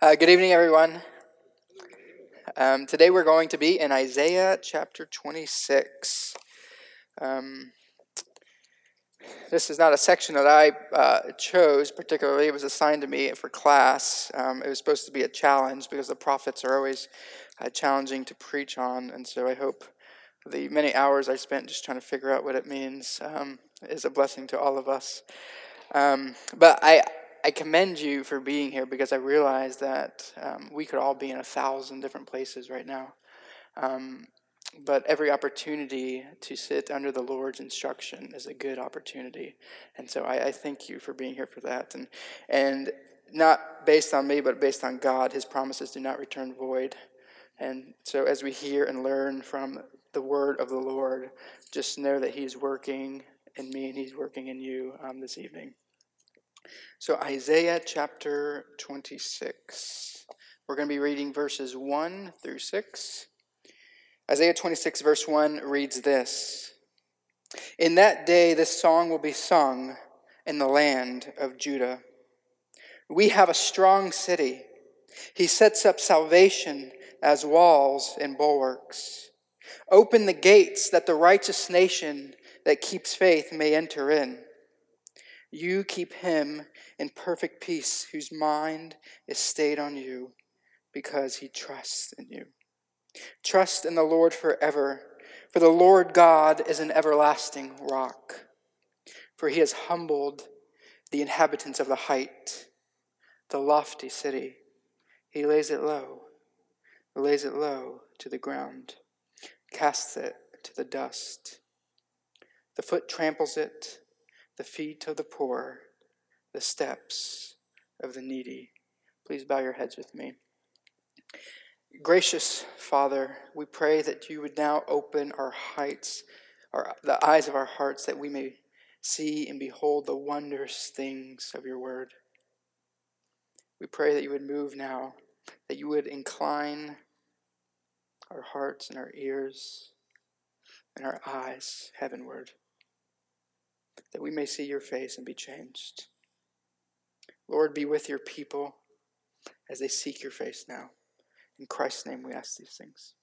Uh, good evening, everyone. Um, today we're going to be in Isaiah chapter 26. Um, this is not a section that I uh, chose particularly. It was assigned to me for class. Um, it was supposed to be a challenge because the prophets are always uh, challenging to preach on. And so I hope the many hours I spent just trying to figure out what it means um, is a blessing to all of us. Um, but I, I commend you for being here because I realize that um, we could all be in a thousand different places right now. Um, but every opportunity to sit under the Lord's instruction is a good opportunity. And so I, I thank you for being here for that. And, and not based on me, but based on God, his promises do not return void. And so as we hear and learn from the word of the Lord, just know that he's working in me and he's working in you um, this evening. So, Isaiah chapter 26. We're going to be reading verses 1 through 6. Isaiah 26, verse 1 reads this In that day, this song will be sung in the land of Judah. We have a strong city. He sets up salvation as walls and bulwarks. Open the gates that the righteous nation that keeps faith may enter in. You keep him in perfect peace, whose mind is stayed on you because he trusts in you. Trust in the Lord forever, for the Lord God is an everlasting rock. For he has humbled the inhabitants of the height, the lofty city. He lays it low, lays it low to the ground, casts it to the dust. The foot tramples it the feet of the poor, the steps of the needy. Please bow your heads with me. Gracious Father, we pray that you would now open our heights, our, the eyes of our hearts, that we may see and behold the wondrous things of your word. We pray that you would move now, that you would incline our hearts and our ears and our eyes heavenward that we may see your face and be changed. Lord, be with your people as they seek your face now. In Christ's name we ask these things.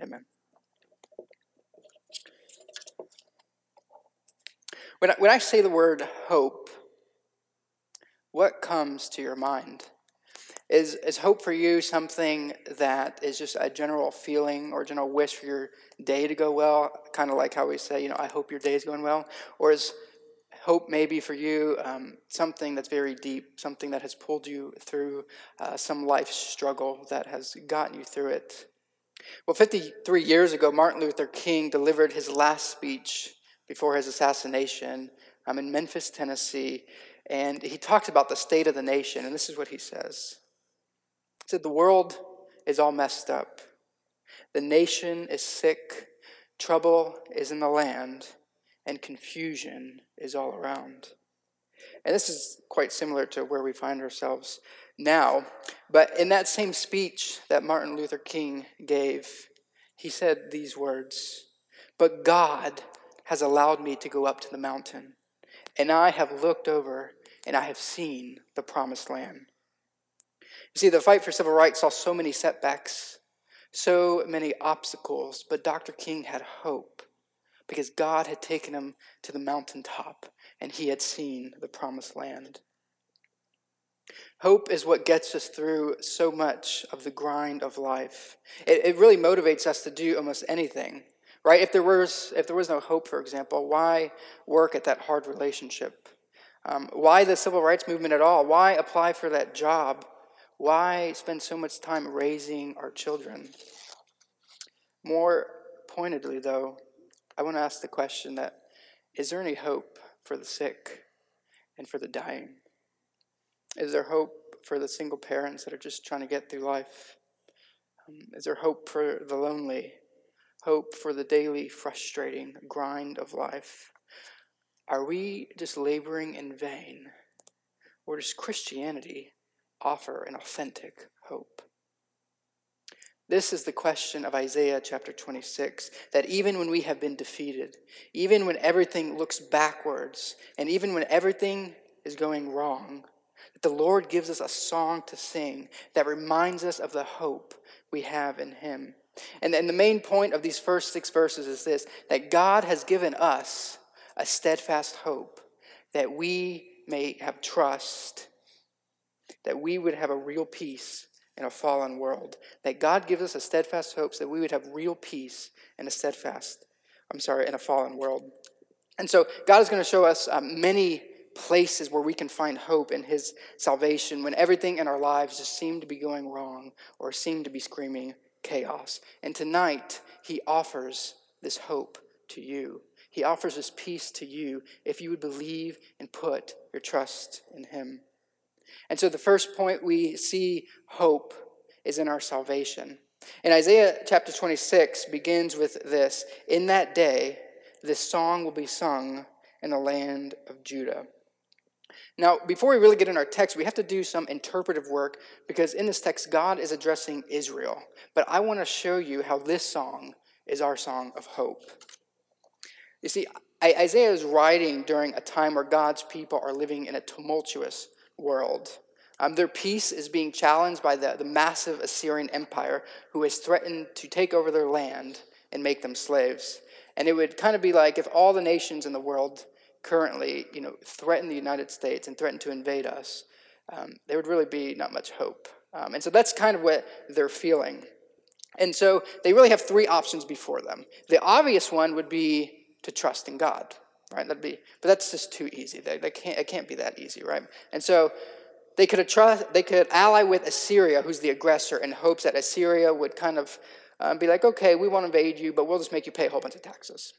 Amen. When I, when I say the word hope, what comes to your mind? Is, is hope for you something that is just a general feeling or general wish for your day to go well? Kind of like how we say, you know, I hope your day is going well? Or is hope maybe for you um, something that's very deep, something that has pulled you through uh, some life struggle that has gotten you through it. Well, 53 years ago, Martin Luther King delivered his last speech before his assassination um, in Memphis, Tennessee, and he talks about the state of the nation, and this is what he says. He said, The world is all messed up. The nation is sick. Trouble is in the land and confusion is all around. And this is quite similar to where we find ourselves now. But in that same speech that Martin Luther King gave, he said these words But God has allowed me to go up to the mountain, and I have looked over and I have seen the promised land. You see, the fight for civil rights saw so many setbacks, so many obstacles, but Dr. King had hope because God had taken him to the mountaintop and he had seen the promised land. Hope is what gets us through so much of the grind of life. It, it really motivates us to do almost anything, right? If there was, if there was no hope, for example, why work at that hard relationship? Um, why the civil rights movement at all? Why apply for that job? Why spend so much time raising our children? More pointedly, though, I want to ask the question that is there any hope for the sick and for the dying? Is there hope for the single parents that are just trying to get through life? Um, is there hope for the lonely? Hope for the daily frustrating grind of life? Are we just laboring in vain? Or does Christianity offer an authentic hope? This is the question of Isaiah chapter 26 that even when we have been defeated, even when everything looks backwards, and even when everything is going wrong, that the Lord gives us a song to sing that reminds us of the hope we have in Him. And, the main point of these first six verses is this that God has given us a steadfast hope that we may have trust, that we would have a real peace in a fallen world. That God gives us a steadfast hope so that we would have real peace in a steadfast, I'm sorry, in a fallen world. And so God is going to show us um, many places where we can find hope in His salvation when everything in our lives just seem to be going wrong or seem to be screaming chaos. And tonight, He offers this hope to you. He offers this peace to you if you would believe and put your trust in Him. And so the first point we see hope is in our salvation. And Isaiah chapter 26 begins with this In that day, this song will be sung in the land of Judah. Now, before we really get in our text, we have to do some interpretive work because in this text, God is addressing Israel. But I want to show you how this song is our song of hope. You see, Isaiah is writing during a time where God's people are living in a tumultuous world. Um, their peace is being challenged by the, the massive Assyrian Empire who has threatened to take over their land and make them slaves. And it would kind of be like if all the nations in the world currently, you know, threaten the United States and threaten to invade us, um, there would really be not much hope. Um, and so that's kind of what they're feeling. And so they really have three options before them. The obvious one would be to trust in God, right? That'd be, but that's just too easy. They, they can't, it can't be that easy, right? And so they could, trust, they could ally with Assyria, who's the aggressor, in hopes that Assyria would kind of um, be like, okay, we won't invade you, but we'll just make you pay a whole bunch of taxes.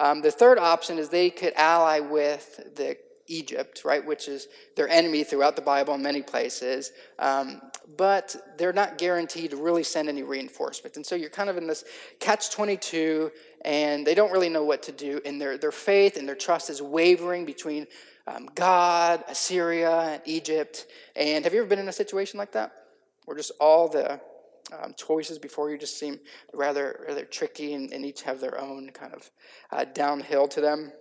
Um, the third option is they could ally with the Egypt, right, which is their enemy throughout the Bible in many places, um, but they're not guaranteed to really send any reinforcement. And so you're kind of in this catch 22, and they don't really know what to do. And their, their faith and their trust is wavering between um, God, Assyria, and Egypt. And have you ever been in a situation like that? Where just all the um, choices before you just seem rather rather tricky and, and each have their own kind of uh, downhill to them.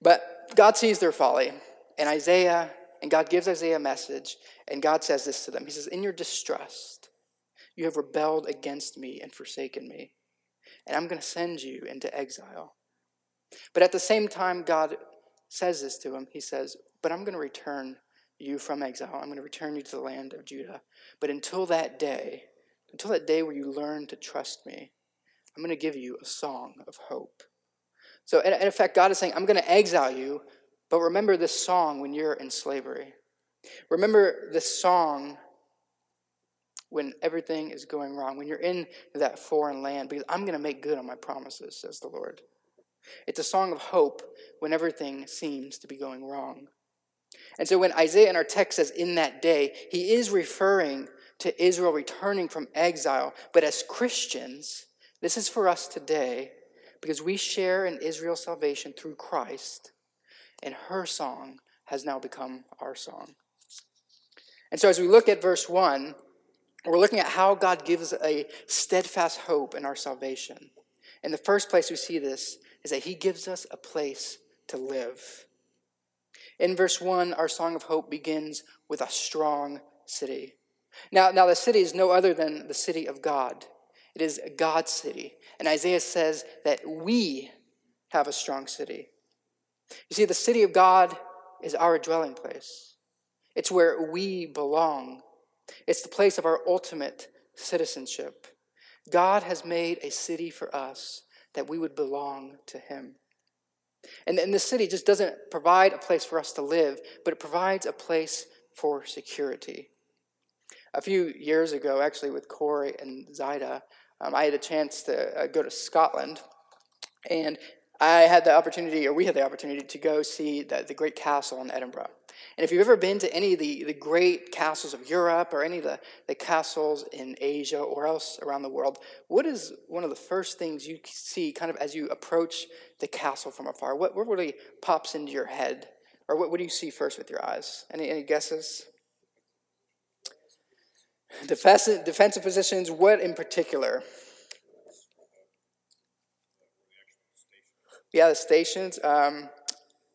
But God sees their folly, and Isaiah and God gives Isaiah a message, and God says this to them. He says, "In your distrust, you have rebelled against me and forsaken me, and I'm going to send you into exile." But at the same time, God says this to him. He says, "But I'm going to return." You from exile. I'm going to return you to the land of Judah. But until that day, until that day where you learn to trust me, I'm going to give you a song of hope. So, in, effect, God is saying, I'm going to exile you, but remember this song when you're in slavery. Remember this song when everything is going wrong, when you're in that foreign land, because I'm going to make good on my promises, says the Lord. It's a song of hope when everything seems to be going wrong. And so when Isaiah in our text says, in that day, he is referring to Israel returning from exile. But as Christians, this is for us today because we share in Israel's salvation through Christ, and her song has now become our song. And so as we look at verse 1, we're looking at how God gives a steadfast hope in our salvation. And the first place we see this is that He gives us a place to live. In verse 1, our song of hope begins with a strong city. Now, now the city is no other than the city of God. It is God's city. And Isaiah says that we have a strong city. You see, the city of God is our dwelling place. It's where we belong. It's the place of our ultimate citizenship. God has made a city for us that we would belong to Him. And, and the city just doesn't provide a place for us to live, but it provides a place for security. A few years ago, actually, with Corey and Zaida, um, I had a chance to uh, go to Scotland, and I had the opportunity, or we had the opportunity, to go see the, the Great Castle in Edinburgh. And if you've ever been to any of the, the great castles of Europe or any of the, the castles in Asia or else around the world, what is one of the first things you see kind of as you approach the castle from afar? What, what really pops into your head? Or what, what do you see first with your eyes? Any, any guesses? Defensive, defensive positions, what in particular? Yeah, the stations, um,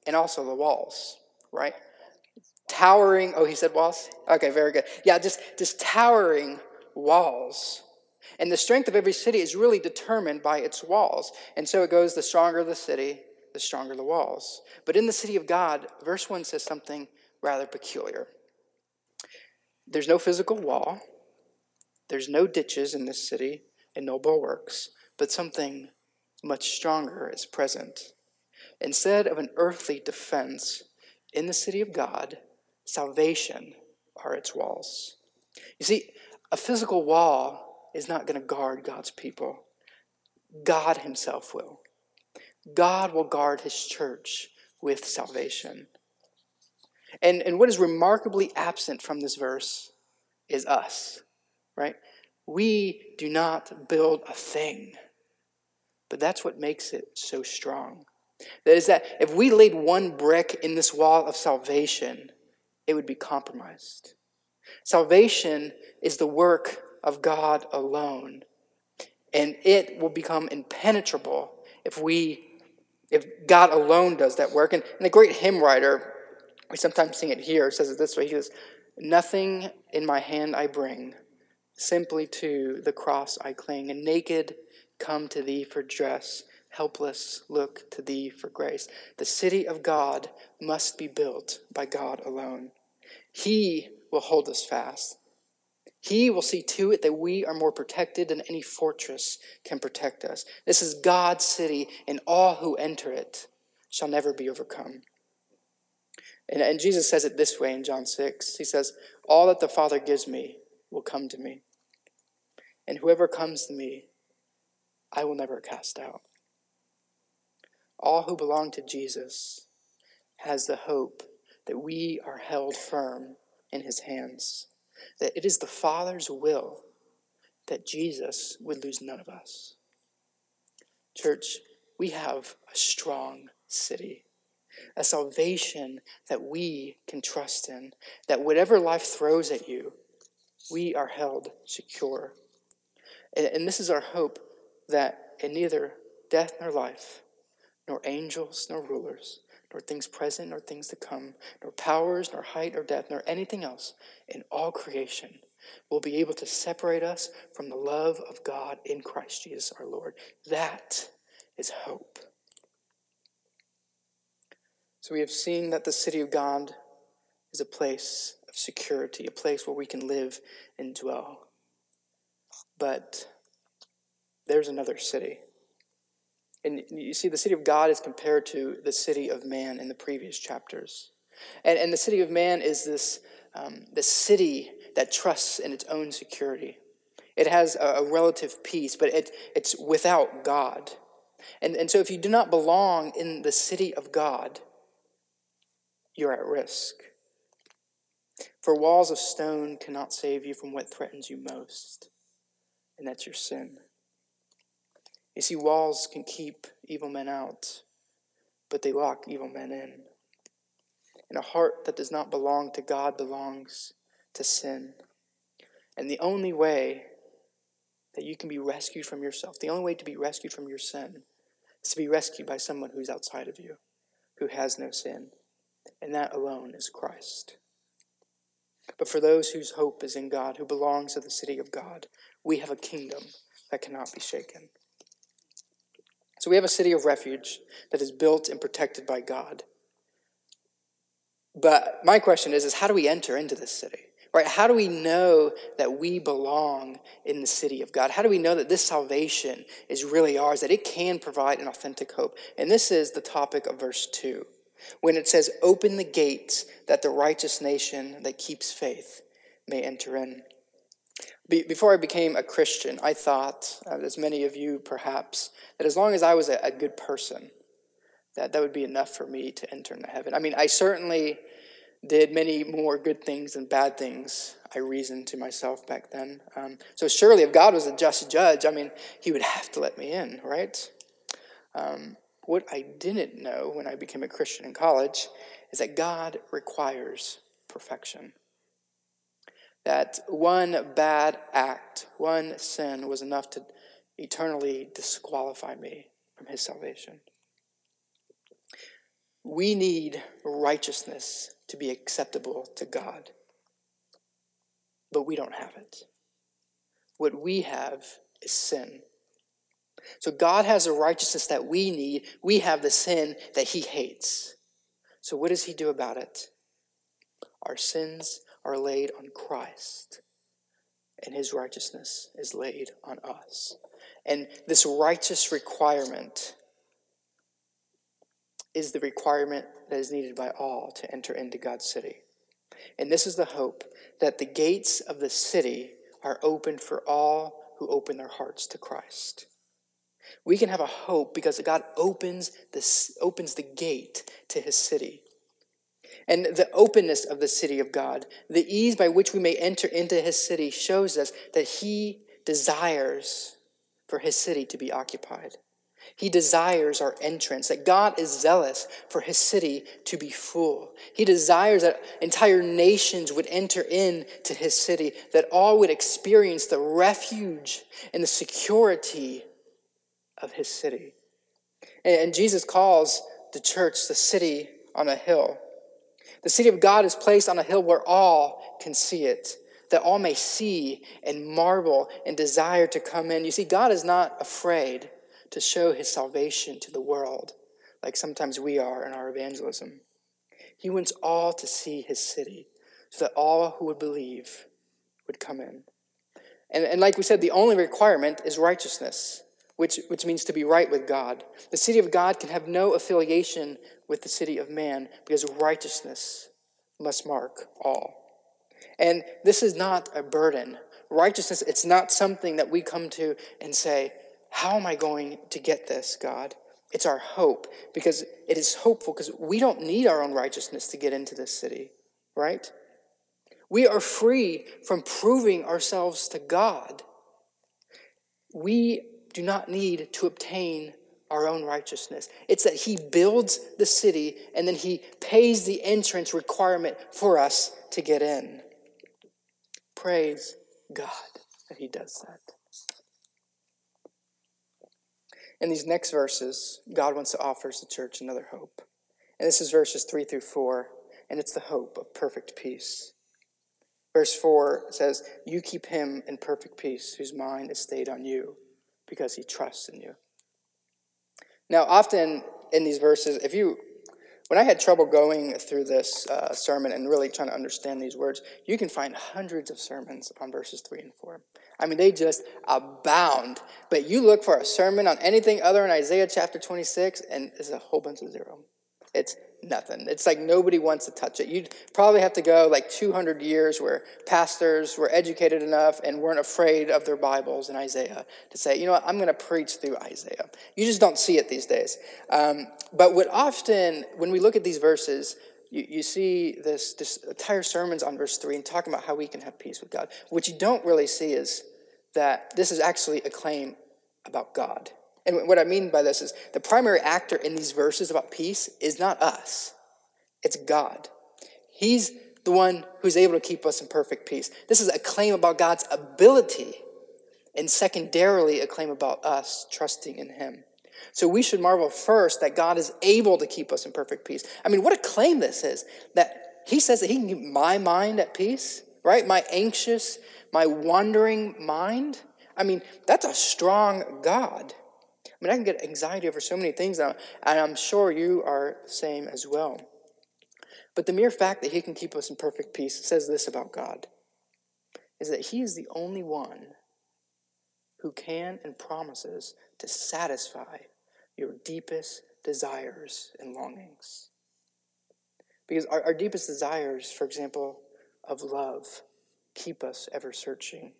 and also the walls, right? towering, oh, he said walls? Okay, very good. Yeah, just, just towering walls. And the strength of every city is really determined by its walls. And so it goes the stronger the city, the stronger the walls. But in the city of God, verse 1 says something rather peculiar. There's no physical wall, there's no ditches in this city, and no bulwarks, but something much stronger is present. Instead of an earthly defense, in the city of God, salvation are its walls. You see, a physical wall is not going to guard God's people. God Himself will. God will guard His church with salvation. And, and what is remarkably absent from this verse is us, right? We do not build a thing, but that's what makes it so strong. That is, that if we laid one brick in this wall of salvation, it would be compromised. Salvation is the work of God alone, and it will become impenetrable if we if God alone does that work. And, and the great hymn writer, we sometimes sing it here, says it this way. He says, Nothing in my hand I bring, simply to the cross I cling, and naked come to thee for dress helpless look to thee for grace. The city of God must be built by God alone. He will hold us fast. He will see to it that we are more protected than any fortress can protect us. This is God's city, and all who enter it shall never be overcome. And, and Jesus says it this way in John 6. He says, All that the Father gives me will come to me. And whoever comes to me, I will never cast out all who belong to Jesus has the hope that we are held firm in his hands, that it is the Father's will that Jesus would lose none of us. Church, we have a strong city, a salvation that we can trust in, that whatever life throws at you, we are held secure. And, this is our hope that in neither death nor life, nor angels, nor rulers, nor things present, nor things to come, nor powers, nor height, or depth, nor anything else in all creation will be able to separate us from the love of God in Christ Jesus our Lord. That is hope. So we have seen that the city of God is a place of security, a place where we can live and dwell. But there's another city. And you see, the city of God is compared to the city of man in the previous chapters. And, and the city of man is this, um, the city that trusts in its own security. It has a, a relative peace, but it, it's without God. And, and so if you do not belong in the city of God, you're at risk. For walls of stone cannot save you from what threatens you most, and that's your sin. You see, walls can keep evil men out, but they lock evil men in. And a heart that does not belong to God belongs to sin. And the only way that you can be rescued from yourself, the only way to be rescued from your sin, is to be rescued by someone who's outside of you, who has no sin. And that alone is Christ. But for those whose hope is in God, who belongs to the city of God, we have a kingdom that cannot be shaken. So we have a city of refuge that is built and protected by God. But my question is, is how do we enter into this city? Right? How do we know that we belong in the city of God? How do we know that this salvation is really ours, that it can provide an authentic hope? And this is the topic of verse 2, when it says, Open the gates that the righteous nation that keeps faith may enter in. Be- before I became a Christian, I thought, uh, as many of you perhaps, that as long as I was a, a good person, that that would be enough for me to enter into heaven. I mean, I certainly did many more good things than bad things, I reasoned to myself back then. Um, so surely if God was a just judge, I mean, he would have to let me in, right? Um, what I didn't know when I became a Christian in college is that God requires perfection that one bad act, one sin was enough to eternally disqualify me from his salvation. We need righteousness to be acceptable to God, but we don't have it. What we have is sin. So God has the righteousness that we need. We have the sin that he hates. So what does he do about it? Our sins are laid on Christ, and his righteousness is laid on us. And this righteous requirement is the requirement that is needed by all to enter into God's city. And this is the hope that the gates of the city are open for all who open their hearts to Christ. We can have a hope because God opens the, opens the gate to his city. And the openness of the city of God, the ease by which we may enter into his city, shows us that he desires for his city to be occupied. He desires our entrance, that God is zealous for his city to be full. He desires that entire nations would enter into his city, that all would experience the refuge and the security of his city. And, Jesus calls the church the city on a hill. The city of God is placed on a hill where all can see it, that all may see and marvel and desire to come in. You see, God is not afraid to show his salvation to the world like sometimes we are in our evangelism. He wants all to see his city so that all who would believe would come in. And, and like we said, the only requirement is righteousness which, which means to be right with God. The city of God can have no affiliation with the city of man because righteousness must mark all. And this is not a burden. Righteousness, it's not something that we come to and say, How am I going to get this, God? It's our hope because it is hopeful because we don't need our own righteousness to get into this city, right? We are free from proving ourselves to God. We do not need to obtain our own righteousness. It's that He builds the city and then He pays the entrance requirement for us to get in. Praise God that He does that. In these next verses, God wants to offer the church another hope. And this is verses 3 through 4, and it's the hope of perfect peace. Verse 4 says, You keep him in perfect peace whose mind is stayed on you because he trusts in you. Now, often in these verses, if you, when I had trouble going through this uh, sermon and really trying to understand these words, you can find hundreds of sermons on verses 3 and 4. I mean, they just abound. But you look for a sermon on anything other than Isaiah chapter 26, and it's a whole bunch of zero. It's nothing. It's like nobody wants to touch it. You'd probably have to go like 200 years where pastors were educated enough and weren't afraid of their Bibles and Isaiah to say, you know what, I'm going to preach through Isaiah. You just don't see it these days. Um, but what often, when we look at these verses, you, you see this, this entire sermons on verse 3 and talking about how we can have peace with God. What you don't really see is that this is actually a claim about God. And what I mean by this is the primary actor in these verses about peace is not us, it's God. He's the one who's able to keep us in perfect peace. This is a claim about God's ability, and secondarily, a claim about us trusting in Him. So we should marvel first that God is able to keep us in perfect peace. I mean, what a claim this is that He says that He can keep my mind at peace, right? My anxious, my wandering mind. I mean, that's a strong God. I mean, I can get anxiety over so many things now, and I'm sure you are the same as well. But the mere fact that He can keep us in perfect peace says this about God is that He is the only one who can and promises to satisfy your deepest desires and longings. Because our, our deepest desires, for example, of love, keep us ever searching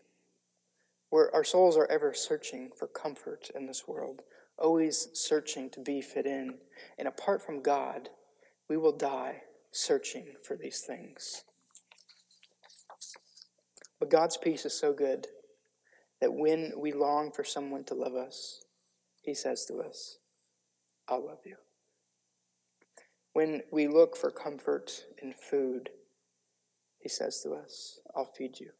where our souls are ever searching for comfort in this world, always searching to be fit in. And apart from God, we will die searching for these things. But God's peace is so good that when we long for someone to love us, He says to us, I'll love you. When we look for comfort in food, He says to us, I'll feed you.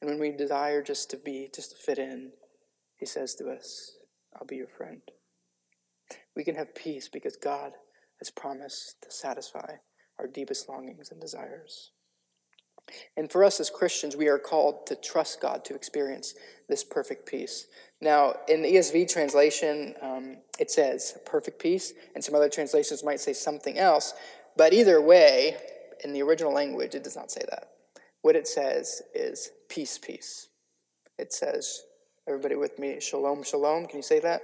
And when we desire just to be, just to fit in, he says to us, I'll be your friend. We can have peace because God has promised to satisfy our deepest longings and desires. And for us as Christians, we are called to trust God to experience this perfect peace. Now, in the ESV translation, um, it says perfect peace, and some other translations might say something else. But either way, in the original language, it does not say that. What it says is peace, peace. It says, everybody with me, shalom, shalom. Can you say that?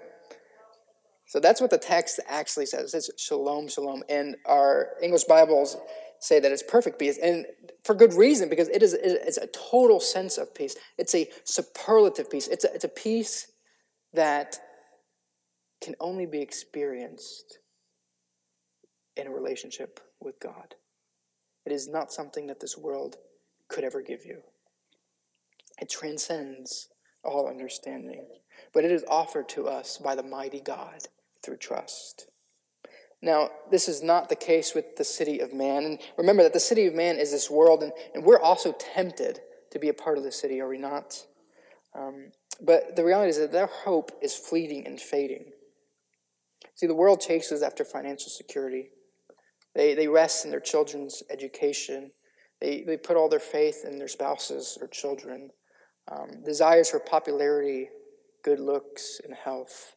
So that's what the text actually says. It says shalom, shalom. And our English Bibles say that it's perfect peace. And for good reason, because it is it's a total sense of peace. It's a superlative peace. It's a, it's a peace that can only be experienced in a relationship with God. It is not something that this world could ever give you. It transcends all understanding, but it is offered to us by the mighty God through trust. Now, this is not the case with the city of man. And remember that the city of man is this world, and, and we're also tempted to be a part of the city, are we not? Um, but the reality is that their hope is fleeting and fading. See, the world chases after financial security. They, they rest in their children's education. They, they put all their faith in their spouses or children. Um, desires for popularity, good looks, and health.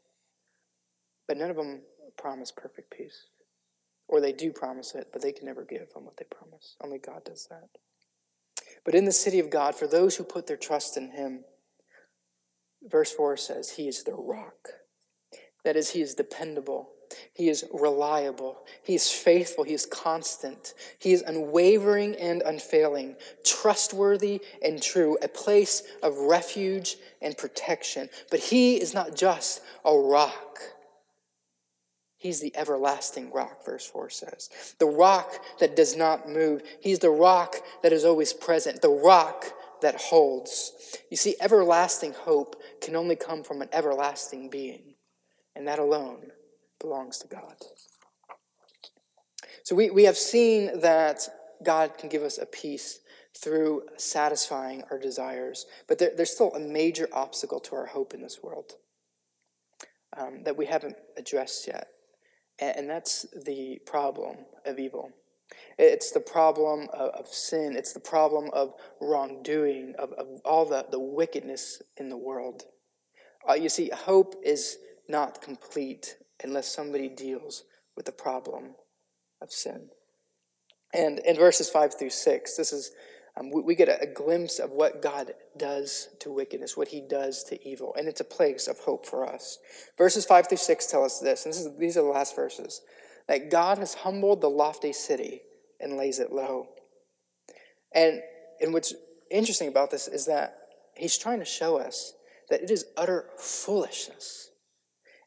But none of them promise perfect peace. Or they do promise it, but they can never give on what they promise. Only God does that. But in the city of God, for those who put their trust in Him, verse 4 says, He is the rock. That is, He is dependable. He is reliable. He is faithful. He is constant. He is unwavering and unfailing, trustworthy and true, a place of refuge and protection. But He is not just a rock. He's the everlasting rock, verse 4 says. The rock that does not move. He's the rock that is always present, the rock that holds. You see, everlasting hope can only come from an everlasting being, and that alone belongs to God. So we, we have seen that God can give us a peace through satisfying our desires, but there, there's still a major obstacle to our hope in this world um, that we haven't addressed yet. And that's the problem of evil. It's the problem of, sin. It's the problem of wrongdoing, of, of all the, the wickedness in the world. Uh, you see, hope is not complete unless somebody deals with the problem of sin. And in verses 5 through 6, this is um, we, we, get a, a, glimpse of what God does to wickedness, what he does to evil, and it's a place of hope for us. Verses 5 through 6 tell us this, and this is, these are the last verses that God has humbled the lofty city and lays it low. And, and what's interesting about this is that he's trying to show us that it is utter foolishness.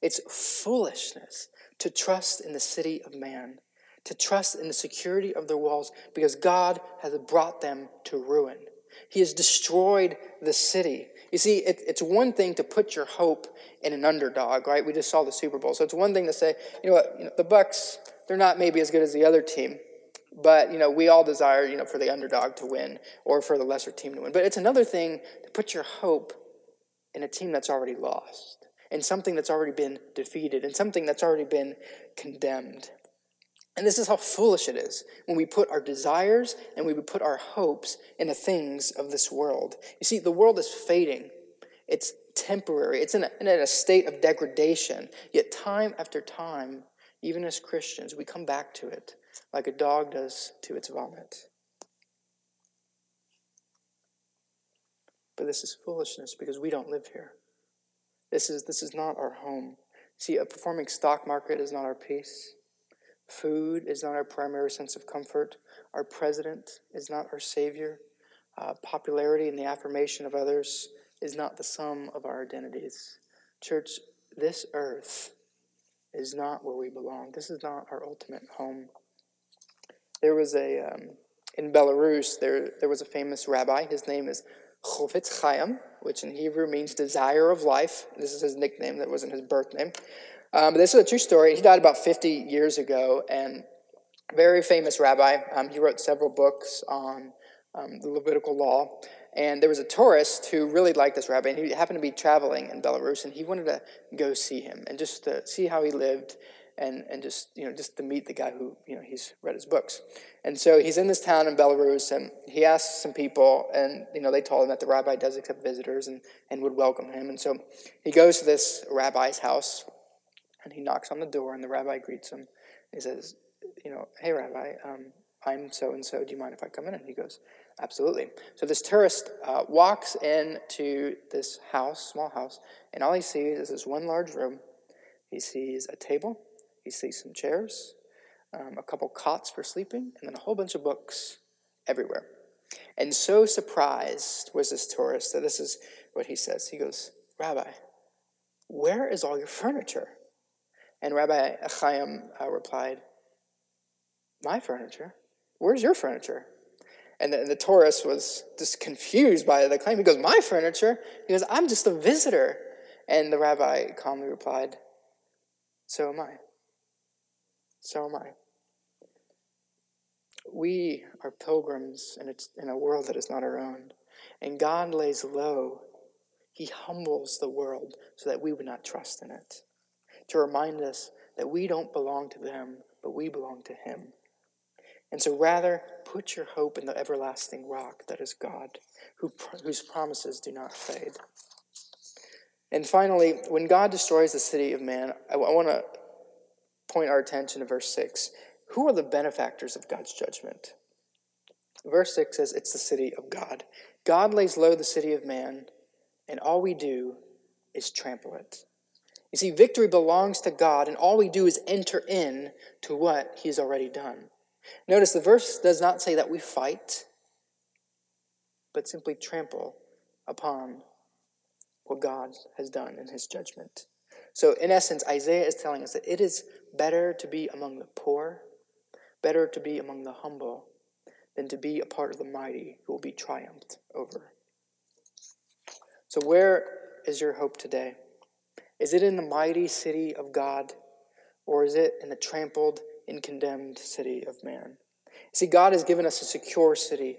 It's foolishness to trust in the city of man to trust in the security of their walls because God has brought them to ruin. He has destroyed the city. You see, it, it's one thing to put your hope in an underdog, right? We just saw the Super Bowl. So it's one thing to say, you know what, you know, the Bucs, they're not maybe as good as the other team, but you know, we all desire, you know, for the underdog to win or for the lesser team to win. But it's another thing to put your hope in a team that's already lost, in something that's already been defeated, and something that's already been condemned. And this is how foolish it is when we put our desires and we put our hopes in the things of this world. You see, the world is fading, it's temporary, it's in a, in a state of degradation. Yet, time after time, even as Christians, we come back to it like a dog does to its vomit. But this is foolishness because we don't live here. This is, this is not our home. See, a performing stock market is not our peace. Food is not our primary sense of comfort. Our president is not our savior. Uh, popularity and the affirmation of others is not the sum of our identities. Church, this earth is not where we belong. This is not our ultimate home. There was a, um, in Belarus, there, there was a famous rabbi. His name is Chofetz Chaim, which in Hebrew means desire of life. This is his nickname, that wasn't his birth name. Um, this is a true story. He died about 50 years ago, and very famous rabbi. Um, he wrote several books on um, the Levitical law. And there was a tourist who really liked this rabbi, and he happened to be traveling in Belarus, and he wanted to go see him and just to see how he lived. And, and just you know just to meet the guy who you know he's read his books. And so he's in this town in Belarus, and he asks some people, and you know they told him that the rabbi does accept visitors and, and would welcome him. And so he goes to this rabbi's house, and he knocks on the door, and the rabbi greets him. He says, you know, hey rabbi, um, I'm so and so. Do you mind if I come in? And he goes, absolutely. So this tourist uh, walks into this house, small house, and all he sees is this one large room. He sees a table he sees some chairs, um, a couple cots for sleeping, and then a whole bunch of books everywhere. And so surprised was this tourist that this is what he says. He goes, Rabbi, where is all your furniture? And Rabbi Chaim uh, replied, My furniture? Where's your furniture? And the, and the tourist was just confused by the claim. He goes, My furniture? He goes, I'm just a visitor. And the rabbi calmly replied, So am I. So am I. We are pilgrims and it's in a world that is not our own. And God lays low. He humbles the world so that we would not trust in it. To remind us that we don't belong to them, but we belong to Him. And so rather, put your hope in the everlasting rock that is God, who, whose promises do not fade. And finally, when God destroys the city of man, I, I want to point our attention to verse 6. Who are the benefactors of God's judgment? Verse 6 says, It's the city of God. God lays low the city of man, and all we do is trample it. You see, victory belongs to God, and all we do is enter in to what He's already done. Notice the verse does not say that we fight, but simply trample upon what God has done in His judgment. So, in essence, Isaiah is telling us that it is better to be among the poor, better to be among the humble, than to be a part of the mighty who will be triumphed over. So, where is your hope today? Is it in the mighty city of God, or is it in the trampled and condemned city of man? See, God has given us a secure city,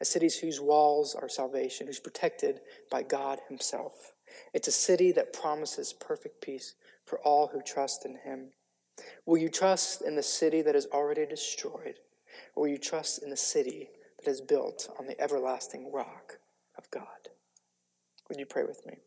a city whose walls are salvation, who's protected by God Himself. It's a city that promises perfect peace for all who trust in him. Will you trust in the city that is already destroyed, or will you trust in the city that is built on the everlasting rock of God? Would you pray with me?